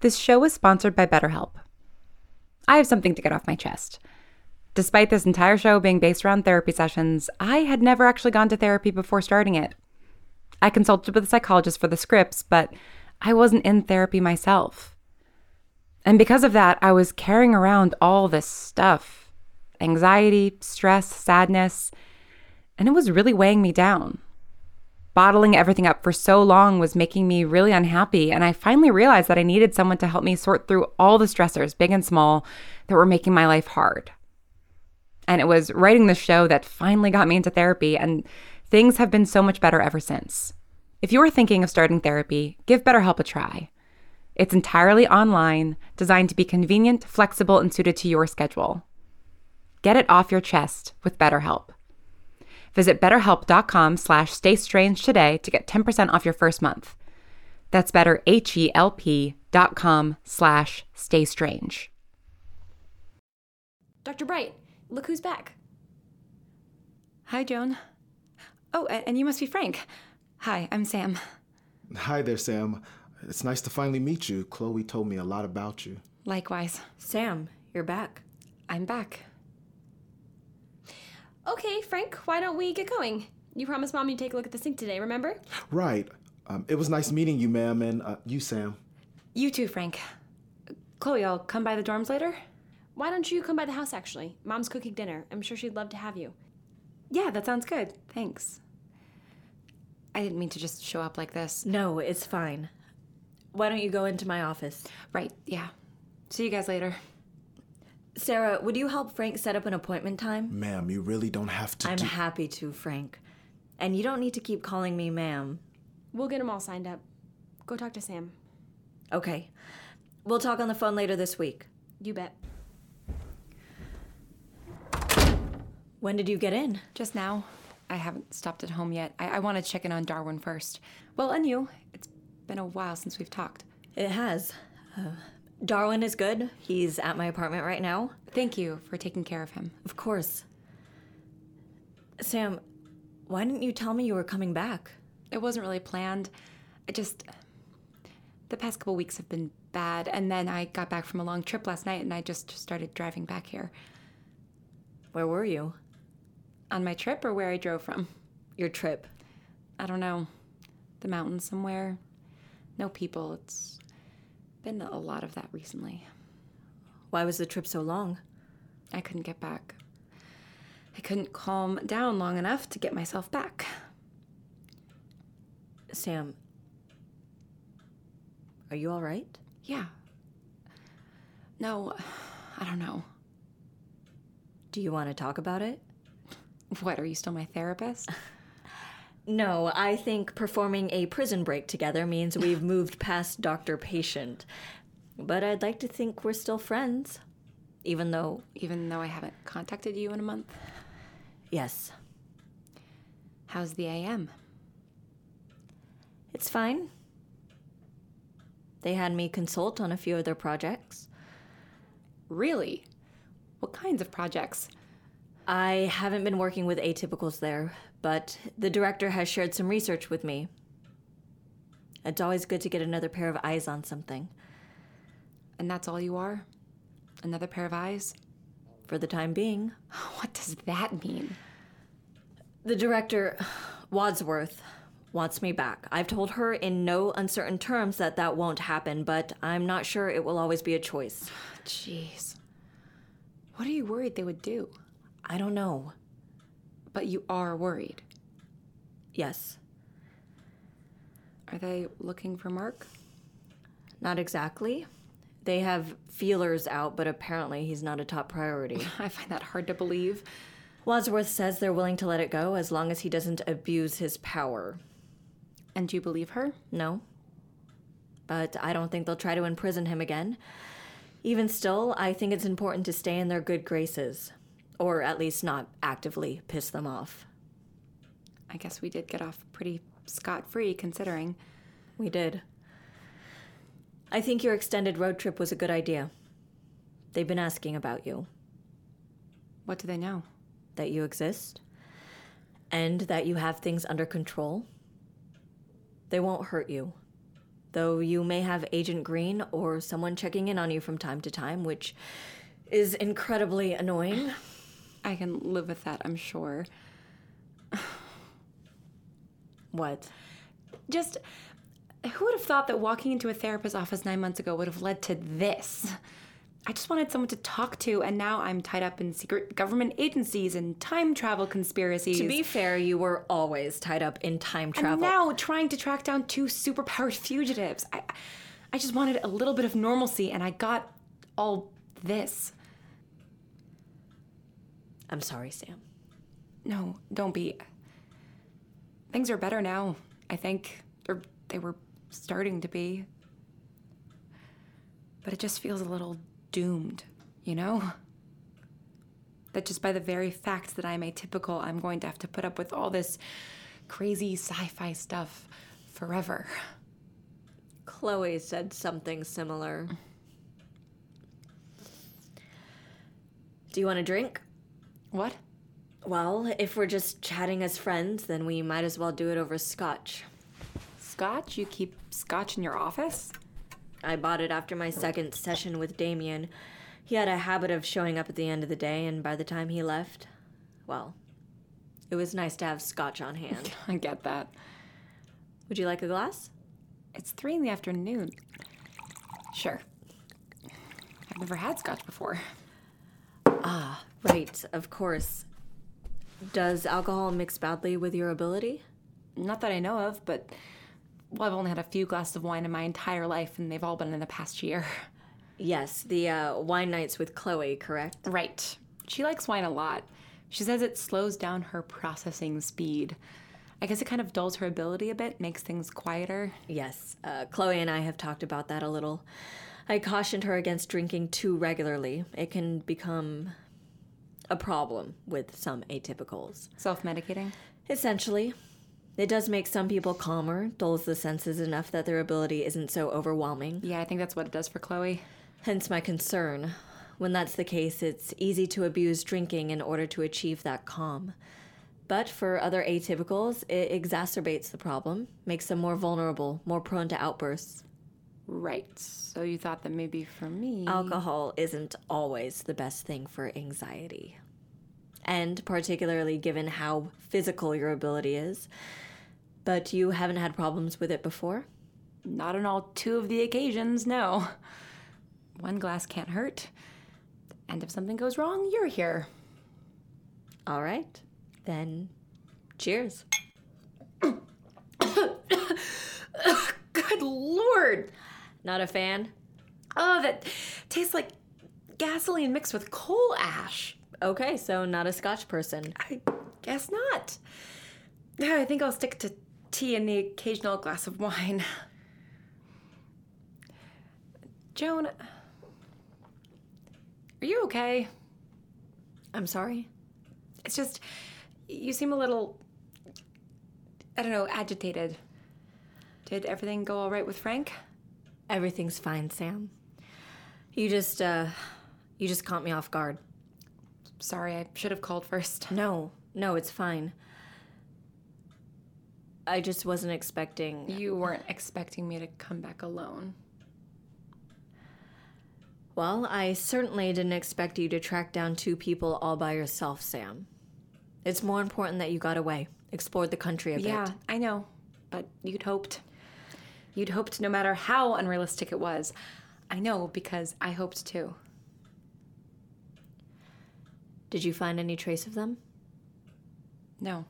This show is sponsored by BetterHelp. I have something to get off my chest. Despite this entire show being based around therapy sessions, I had never actually gone to therapy before starting it. I consulted with a psychologist for the scripts, but I wasn't in therapy myself. And because of that, I was carrying around all this stuff anxiety, stress, sadness, and it was really weighing me down. Bottling everything up for so long was making me really unhappy, and I finally realized that I needed someone to help me sort through all the stressors, big and small, that were making my life hard. And it was writing the show that finally got me into therapy, and things have been so much better ever since. If you are thinking of starting therapy, give BetterHelp a try. It's entirely online, designed to be convenient, flexible, and suited to your schedule. Get it off your chest with BetterHelp. Visit betterhelp.com slash staystrange today to get 10% off your first month. That's betterhelp.com slash staystrange. Dr. Bright, look who's back. Hi, Joan. Oh, and you must be Frank. Hi, I'm Sam. Hi there, Sam. It's nice to finally meet you. Chloe told me a lot about you. Likewise. Sam, you're back. I'm back. Okay, Frank, why don't we get going? You promised Mom you'd take a look at the sink today, remember? Right. Um, it was nice meeting you, ma'am, and uh, you, Sam. You too, Frank. Chloe, I'll come by the dorms later. Why don't you come by the house, actually? Mom's cooking dinner. I'm sure she'd love to have you. Yeah, that sounds good. Thanks. I didn't mean to just show up like this. No, it's fine. Why don't you go into my office? Right, yeah. See you guys later. Sarah, would you help Frank set up an appointment time? Ma'am, you really don't have to. I'm do- happy to, Frank. And you don't need to keep calling me ma'am. We'll get them all signed up. Go talk to Sam. Okay. We'll talk on the phone later this week. You bet. When did you get in? Just now. I haven't stopped at home yet. I, I want to check in on Darwin first. Well, and you. It's been a while since we've talked. It has. Uh, Darwin is good. He's at my apartment right now. Thank you for taking care of him. Of course. Sam, why didn't you tell me you were coming back? It wasn't really planned. I just. The past couple weeks have been bad, and then I got back from a long trip last night and I just started driving back here. Where were you? On my trip or where I drove from? Your trip. I don't know. The mountains somewhere. No people. It's been a lot of that recently. Why was the trip so long? I couldn't get back. I couldn't calm down long enough to get myself back. Sam, are you all right? Yeah. No, I don't know. Do you want to talk about it? What, are you still my therapist? No, I think performing a prison break together means we've moved past doctor patient. But I'd like to think we're still friends. Even though, Even though I haven't contacted you in a month? yes, How's the AM? it's fine. They had me consult on a few of their projects. Really? What kinds of projects? I haven't been working with atypicals there, but the director has shared some research with me. It's always good to get another pair of eyes on something. And that's all you are? Another pair of eyes? For the time being, What does that mean? the director, Wadsworth, wants me back. I've told her in no uncertain terms that that won't happen, but I'm not sure it will always be a choice. Jeez. What are you worried they would do? I don't know. But you are worried. Yes, Are they looking for Mark? not exactly. They have feelers out, but apparently he's not a top priority. I find that hard to believe. Wadsworth says they're willing to let it go as long as he doesn't abuse his power. And do you believe her? No. But I don't think they'll try to imprison him again. Even still, I think it's important to stay in their good graces. Or at least not actively piss them off. I guess we did get off pretty scot free considering. We did. I think your extended road trip was a good idea. They've been asking about you, What do they know? that you exist, and that you have things under control. They won't hurt you. Though you may have Agent Green or someone checking in on you from time to time, which is incredibly annoying. I can live with that, I'm sure. What? Just, who would have thought that walking into a therapist's office nine months ago would have led to this? I just wanted someone to talk to, and now I'm tied up in secret government agencies and time travel conspiracies. To be fair, you were always tied up in time travel. and now trying to track down two superpowered fugitives. I, I just wanted a little bit of normalcy, and I got all this. I'm sorry, Sam. No, don't be. Things are better now, I think. Or they were starting to be. But it just feels a little doomed, you know? That just by the very fact that I'm atypical, I'm going to have to put up with all this crazy sci fi stuff forever. Chloe said something similar. Do you want a drink? What? Well, if we're just chatting as friends, then we might as well do it over scotch. Scotch? You keep scotch in your office? I bought it after my second session with Damien. He had a habit of showing up at the end of the day, and by the time he left, well, it was nice to have scotch on hand. I get that. Would you like a glass? It's three in the afternoon. Sure. I've never had scotch before. Ah, Right, of course. Does alcohol mix badly with your ability? Not that I know of, but well, I've only had a few glasses of wine in my entire life, and they've all been in the past year. Yes, the uh, wine nights with Chloe, correct? Right. She likes wine a lot. She says it slows down her processing speed. I guess it kind of dulls her ability a bit, makes things quieter. Yes, uh, Chloe and I have talked about that a little. I cautioned her against drinking too regularly. It can become a problem with some atypicals. Self medicating. Essentially, it does make some people calmer, dulls the senses enough that their ability isn't so overwhelming. Yeah, I think that's what it does for Chloe. Hence my concern. When that's the case, it's easy to abuse drinking in order to achieve that calm. But for other atypicals, it exacerbates the problem, makes them more vulnerable, more prone to outbursts. Right. So you thought that maybe for me. Alcohol isn't always the best thing for anxiety. And particularly given how physical your ability is. But you haven't had problems with it before? Not on all two of the occasions, no. One glass can't hurt. And if something goes wrong, you're here. All right. Then, cheers. Good lord! Not a fan? Oh, that tastes like gasoline mixed with coal ash. Okay, so not a scotch person. I guess not. I think I'll stick to tea and the occasional glass of wine. Joan, are you okay? I'm sorry. It's just, you seem a little, I don't know, agitated. Did everything go all right with Frank? Everything's fine, Sam. You just, uh, you just caught me off guard. Sorry, I should have called first. No, no, it's fine. I just wasn't expecting. You weren't expecting me to come back alone. Well, I certainly didn't expect you to track down two people all by yourself, Sam. It's more important that you got away, explored the country a bit. Yeah, I know. But you'd hoped. You'd hoped no matter how unrealistic it was. I know because I hoped too. Did you find any trace of them? No.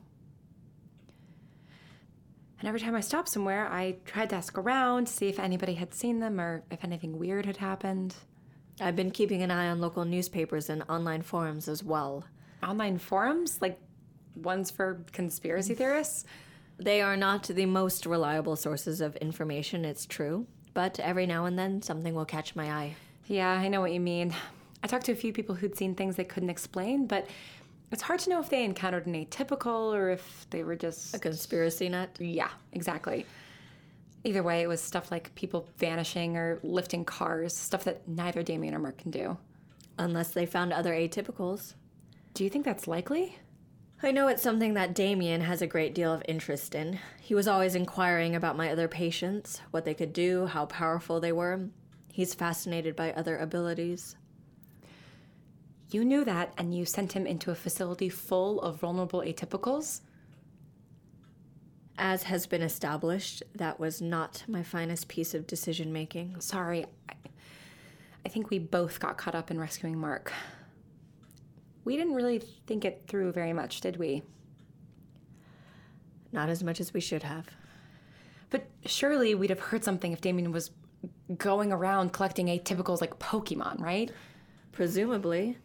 And every time I stopped somewhere, I tried to ask around, see if anybody had seen them or if anything weird had happened. I've been keeping an eye on local newspapers and online forums as well. Online forums? Like ones for conspiracy theorists? They are not the most reliable sources of information, it's true, but every now and then something will catch my eye. Yeah, I know what you mean. I talked to a few people who'd seen things they couldn't explain, but it's hard to know if they encountered an atypical or if they were just. A conspiracy nut? Yeah, exactly. Either way, it was stuff like people vanishing or lifting cars, stuff that neither Damien or Mark can do. Unless they found other atypicals. Do you think that's likely? I know it's something that Damien has a great deal of interest in. He was always inquiring about my other patients, what they could do, how powerful they were. He's fascinated by other abilities. You knew that, and you sent him into a facility full of vulnerable atypicals? As has been established, that was not my finest piece of decision making. Sorry. I, I think we both got caught up in rescuing Mark. We didn't really think it through very much, did we? Not as much as we should have. But surely we'd have heard something if Damien was going around collecting atypicals like Pokemon, right? Presumably.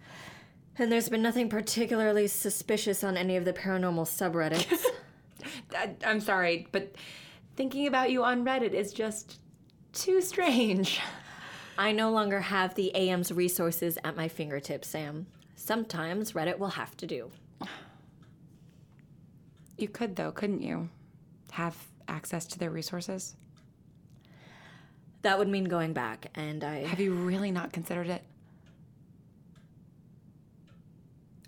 And there's been nothing particularly suspicious on any of the paranormal subreddits. I, I'm sorry, but thinking about you on Reddit is just too strange. I no longer have the AM's resources at my fingertips, Sam. Sometimes Reddit will have to do. You could, though, couldn't you? Have access to their resources? That would mean going back, and I. Have you really not considered it?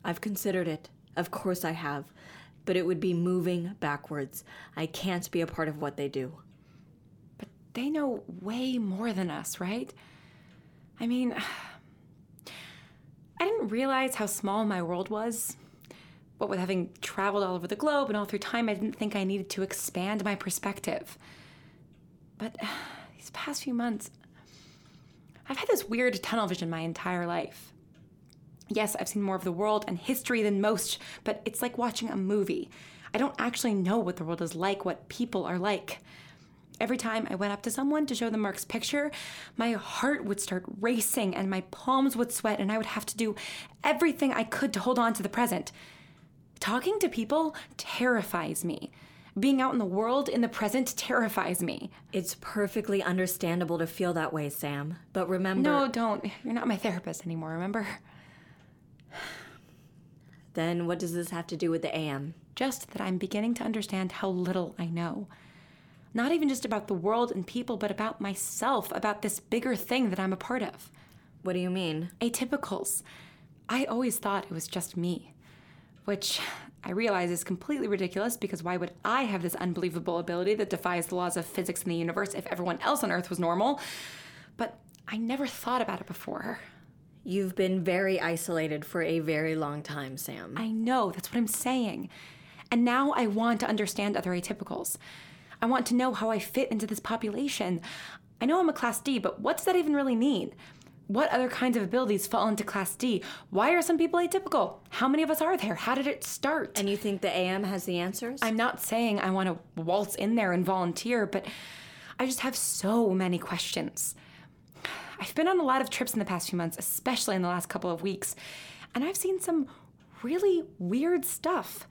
I've considered it. Of course I have. But it would be moving backwards. I can't be a part of what they do. But they know way more than us, right? I mean, I didn't realize how small my world was. What with having traveled all over the globe and all through time, I didn't think I needed to expand my perspective. But these past few months, I've had this weird tunnel vision my entire life. Yes, I've seen more of the world and history than most, but it's like watching a movie. I don't actually know what the world is like, what people are like. Every time I went up to someone to show them Mark's picture, my heart would start racing and my palms would sweat, and I would have to do everything I could to hold on to the present. Talking to people terrifies me. Being out in the world in the present terrifies me. It's perfectly understandable to feel that way, Sam. But remember. No, don't. You're not my therapist anymore, remember? Then what does this have to do with the AM? Just that I'm beginning to understand how little I know. Not even just about the world and people, but about myself, about this bigger thing that I'm a part of. What do you mean? Atypicals. I always thought it was just me. Which I realize is completely ridiculous because why would I have this unbelievable ability that defies the laws of physics in the universe if everyone else on Earth was normal? But I never thought about it before. You've been very isolated for a very long time, Sam. I know, that's what I'm saying. And now I want to understand other atypicals. I want to know how I fit into this population. I know I'm a Class D, but what's that even really mean? What other kinds of abilities fall into Class D? Why are some people atypical? How many of us are there? How did it start? And you think the AM has the answers? I'm not saying I want to waltz in there and volunteer, but I just have so many questions. I've been on a lot of trips in the past few months, especially in the last couple of weeks, and I've seen some really weird stuff.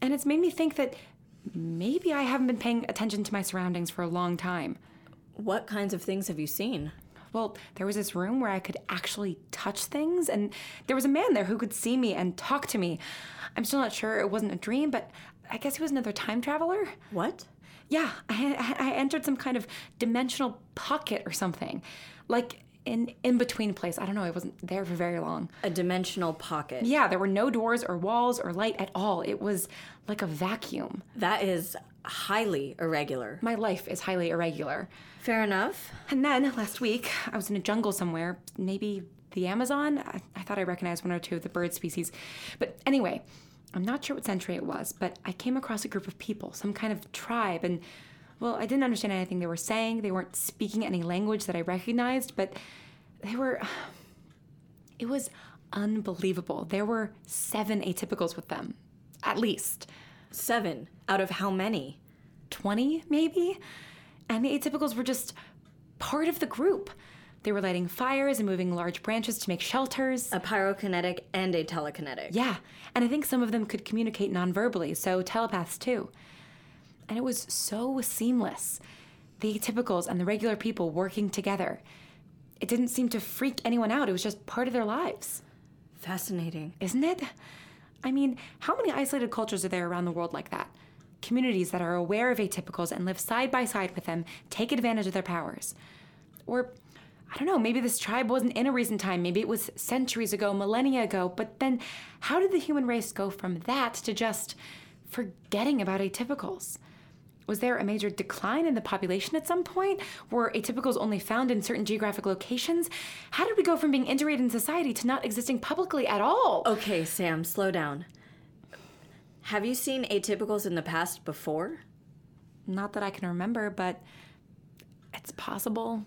And it's made me think that maybe I haven't been paying attention to my surroundings for a long time. What kinds of things have you seen? Well, there was this room where I could actually touch things, and there was a man there who could see me and talk to me. I'm still not sure it wasn't a dream, but I guess he was another time traveler. What? Yeah, I, I entered some kind of dimensional pocket or something. Like an in between place. I don't know, I wasn't there for very long. A dimensional pocket. Yeah, there were no doors or walls or light at all. It was like a vacuum. That is highly irregular. My life is highly irregular. Fair enough. And then last week, I was in a jungle somewhere, maybe the Amazon. I, I thought I recognized one or two of the bird species. But anyway, I'm not sure what century it was, but I came across a group of people, some kind of tribe, and well, I didn't understand anything they were saying. They weren't speaking any language that I recognized, but they were. It was unbelievable. There were seven atypicals with them, at least. Seven. Out of how many? 20, maybe? And the atypicals were just part of the group. They were lighting fires and moving large branches to make shelters. A pyrokinetic and a telekinetic. Yeah, and I think some of them could communicate non-verbally, so telepaths too. And it was so seamless. The atypicals and the regular people working together. It didn't seem to freak anyone out, it was just part of their lives. Fascinating. Isn't it? I mean, how many isolated cultures are there around the world like that? Communities that are aware of atypicals and live side by side with them take advantage of their powers. Or, I don't know, maybe this tribe wasn't in a recent time. Maybe it was centuries ago, millennia ago. But then how did the human race go from that to just forgetting about atypicals? Was there a major decline in the population at some point? Were atypicals only found in certain geographic locations? How did we go from being integrated in society to not existing publicly at all? Okay, Sam, slow down. Have you seen atypicals in the past before? Not that I can remember, but it's possible.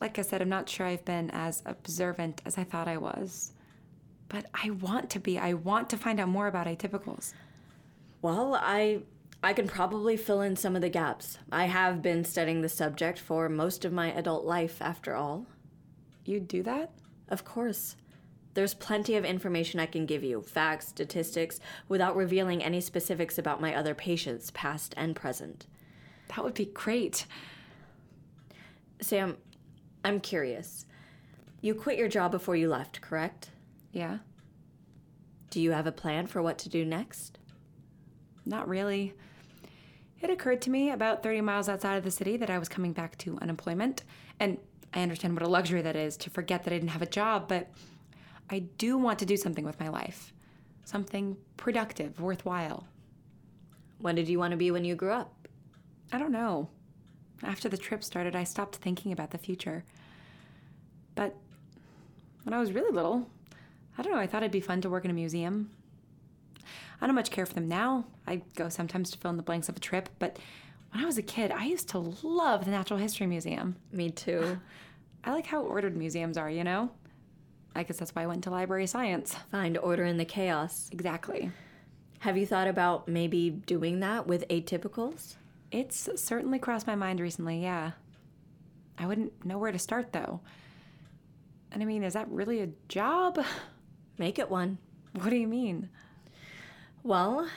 Like I said, I'm not sure I've been as observant as I thought I was. But I want to be. I want to find out more about atypicals. Well, I I can probably fill in some of the gaps. I have been studying the subject for most of my adult life after all. You'd do that? Of course. There's plenty of information I can give you, facts, statistics, without revealing any specifics about my other patients, past and present. That would be great. Sam, I'm curious. You quit your job before you left, correct? Yeah? Do you have a plan for what to do next? Not really. It occurred to me about 30 miles outside of the city that I was coming back to unemployment. And I understand what a luxury that is to forget that I didn't have a job, but I do want to do something with my life. Something productive, worthwhile. When did you want to be when you grew up? I don't know. After the trip started, I stopped thinking about the future. But when I was really little, I don't know, I thought it'd be fun to work in a museum. I don't much care for them now. I go sometimes to fill in the blanks of a trip, but when I was a kid, I used to love the Natural History Museum. Me too. I like how ordered museums are, you know? I guess that's why I went to library science. Find order in the chaos. Exactly. Have you thought about maybe doing that with atypicals? It's certainly crossed my mind recently, yeah. I wouldn't know where to start, though. And I mean, is that really a job? Make it one. What do you mean? Well,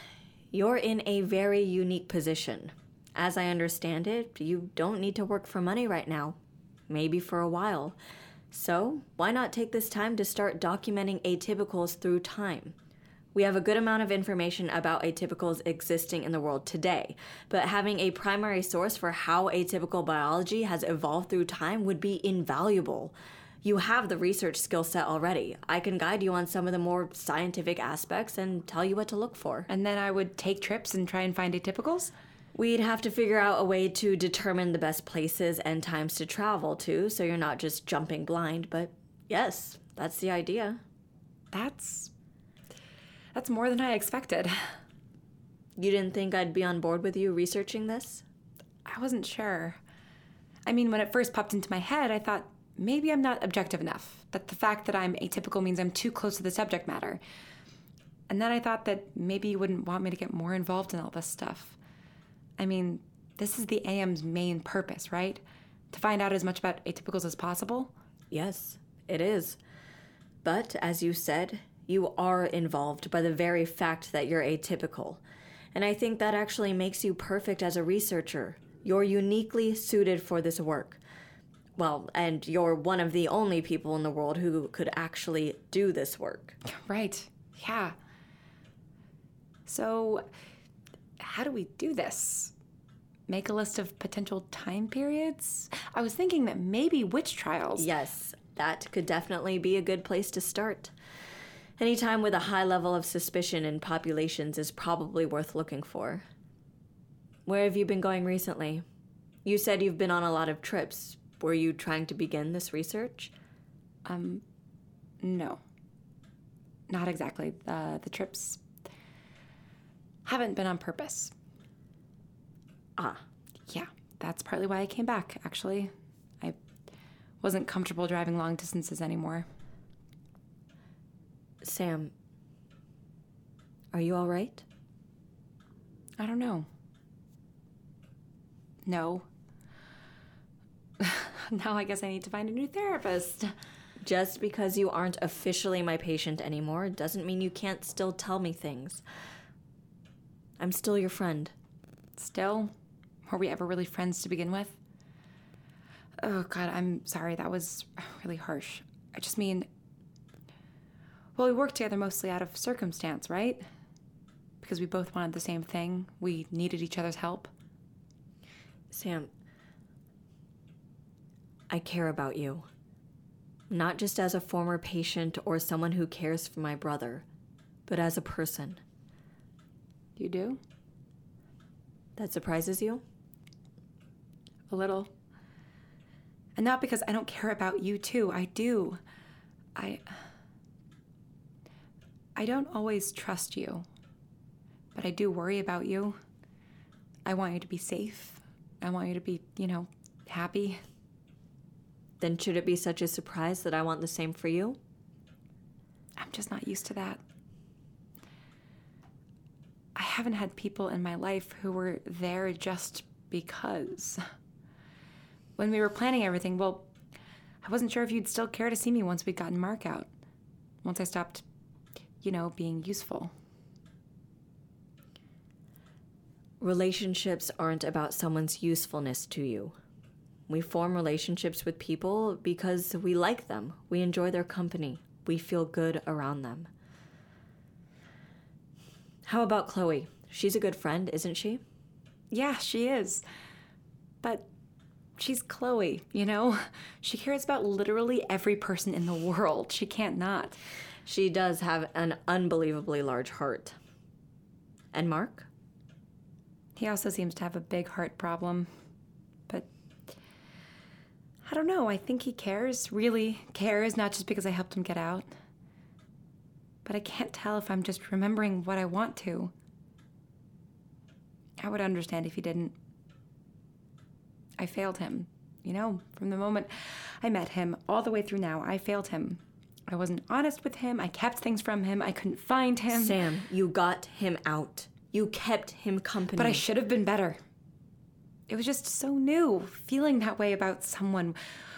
you're in a very unique position. As I understand it, you don't need to work for money right now. Maybe for a while. So, why not take this time to start documenting atypicals through time? We have a good amount of information about atypicals existing in the world today, but having a primary source for how atypical biology has evolved through time would be invaluable. You have the research skill set already. I can guide you on some of the more scientific aspects and tell you what to look for. And then I would take trips and try and find atypicals? We'd have to figure out a way to determine the best places and times to travel to so you're not just jumping blind, but yes, that's the idea. That's. That's more than I expected. You didn't think I'd be on board with you researching this? I wasn't sure. I mean, when it first popped into my head, I thought maybe I'm not objective enough, that the fact that I'm atypical means I'm too close to the subject matter. And then I thought that maybe you wouldn't want me to get more involved in all this stuff. I mean, this is the AM's main purpose, right? To find out as much about atypicals as possible? Yes, it is. But as you said, you are involved by the very fact that you're atypical. And I think that actually makes you perfect as a researcher. You're uniquely suited for this work. Well, and you're one of the only people in the world who could actually do this work. Right. Yeah. So, how do we do this? Make a list of potential time periods? I was thinking that maybe witch trials. Yes, that could definitely be a good place to start. Any time with a high level of suspicion in populations is probably worth looking for. Where have you been going recently? You said you've been on a lot of trips. Were you trying to begin this research? Um, no. Not exactly. Uh, the trips haven't been on purpose. Ah, Yeah, that's partly why I came back, actually. I wasn't comfortable driving long distances anymore. Sam. Are you alright? I don't know. No. now I guess I need to find a new therapist. Just because you aren't officially my patient anymore doesn't mean you can't still tell me things. I'm still your friend. Still, were we ever really friends to begin with? Oh, God, I'm sorry. That was oh, really harsh. I just mean, well, we worked together mostly out of circumstance, right? Because we both wanted the same thing. We needed each other's help. Sam, I care about you. Not just as a former patient or someone who cares for my brother, but as a person. You do? That surprises you? A little. And not because I don't care about you too. I do. I I don't always trust you. But I do worry about you. I want you to be safe. I want you to be, you know, happy. Then should it be such a surprise that I want the same for you? I'm just not used to that. I haven't had people in my life who were there just because. When we were planning everything, well, I wasn't sure if you'd still care to see me once we'd gotten Mark out. Once I stopped, you know, being useful. Relationships aren't about someone's usefulness to you. We form relationships with people because we like them, we enjoy their company, we feel good around them. How about Chloe? She's a good friend, isn't she? Yeah, she is. But she's Chloe, you know? She cares about literally every person in the world. She can't not. She does have an unbelievably large heart. And Mark? He also seems to have a big heart problem. I don't know. I think he cares, really cares, not just because I helped him get out. But I can't tell if I'm just remembering what I want to. I would understand if he didn't. I failed him. You know, from the moment I met him all the way through now, I failed him. I wasn't honest with him. I kept things from him. I couldn't find him. Sam, you got him out. You kept him company. But I should have been better. It was just so new, feeling that way about someone.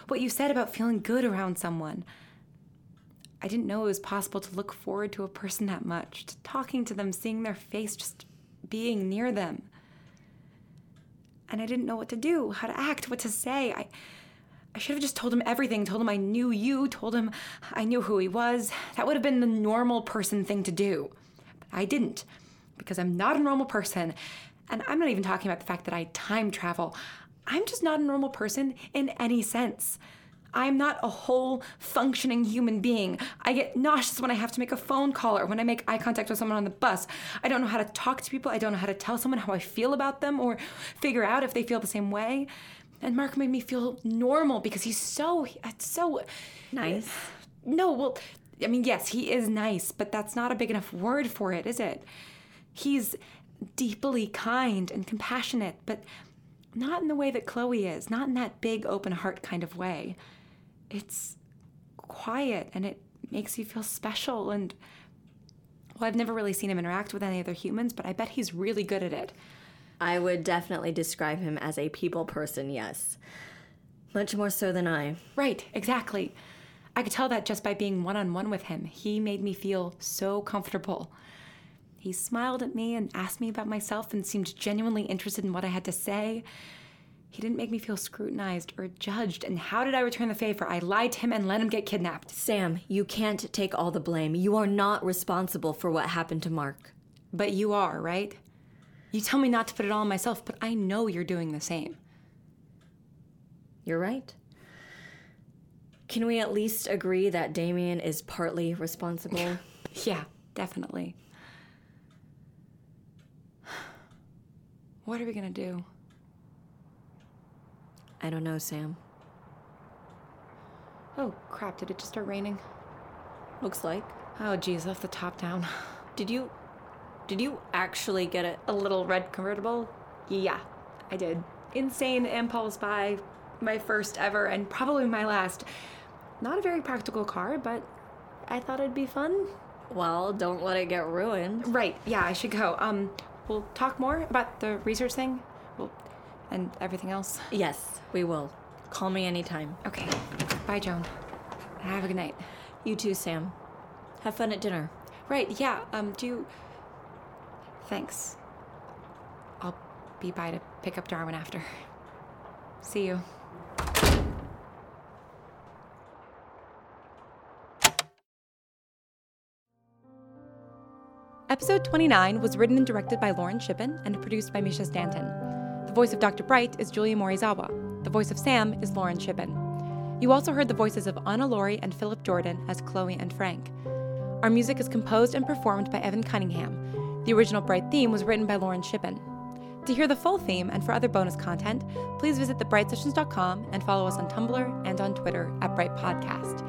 What you said about feeling good around someone. I didn't know it was possible to look forward to a person that much, to talking to them, seeing their face, just being near them. And I didn't know what to do, how to act, what to say. I I should have just told him everything, told him I knew you, told him I knew who he was. That would have been the normal person thing to do. But I didn't, because I'm not a normal person. And I'm not even talking about the fact that I time travel. I'm just not a normal person in any sense. I'm not a whole functioning human being. I get nauseous when I have to make a phone call or when I make eye contact with someone on the bus. I don't know how to talk to people. I don't know how to tell someone how I feel about them or figure out if they feel the same way. And Mark made me feel normal because he's so so nice. No, well, I mean, yes, he is nice, but that's not a big enough word for it, is it? He's deeply kind and compassionate, but not in the way that Chloe is, not in that big open heart kind of way. It's quiet and it makes you feel special and well, I've never really seen him interact with any other humans, but I bet he's really good at it. I would definitely describe him as a people person, yes. Much more so than I. Right, exactly. I could tell that just by being one on one with him. He made me feel so comfortable. He smiled at me and asked me about myself and seemed genuinely interested in what I had to say. He didn't make me feel scrutinized or judged. And how did I return the favor? I lied to him and let him get kidnapped. Sam, you can't take all the blame. You are not responsible for what happened to Mark. But you are, right? You tell me not to put it all on myself, but I know you're doing the same. You're right. Can we at least agree that Damien is partly responsible? yeah, definitely. What are we gonna do? I don't know, Sam. Oh, crap, did it just start raining? Looks like. Oh, geez, left the top down. Did you. Did you actually get it? A little red convertible? Yeah, I did. Insane impulse buy, my first ever, and probably my last. Not a very practical car, but I thought it'd be fun. Well, don't let it get ruined. Right, yeah, I should go. Um, we'll talk more about the research thing. Well, and everything else. Yes, we will. Call me anytime. Okay. Bye, Joan. Have a good night. You too, Sam. Have fun at dinner. Right, yeah. Um, do you... Thanks. I'll be by to pick up Darwin after. See you. Episode 29 was written and directed by Lauren Shippen and produced by Mischa Stanton. The voice of Dr. Bright is Julia Morizawa. The voice of Sam is Lauren Shippen. You also heard the voices of Anna Lore and Philip Jordan as Chloe and Frank. Our music is composed and performed by Evan Cunningham. The original Bright theme was written by Lauren Shippen. To hear the full theme and for other bonus content, please visit thebrightsessions.com and follow us on Tumblr and on Twitter at Bright Podcast.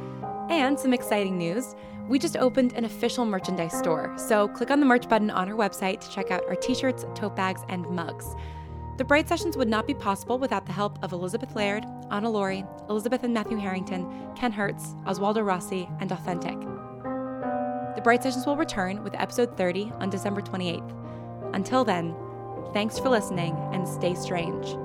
And some exciting news we just opened an official merchandise store, so click on the merch button on our website to check out our t shirts, tote bags, and mugs. The Bright Sessions would not be possible without the help of Elizabeth Laird, Anna Lore, Elizabeth and Matthew Harrington, Ken Hertz, Oswaldo Rossi, and Authentic. The Bright Sessions will return with episode 30 on December 28th. Until then, thanks for listening and stay strange.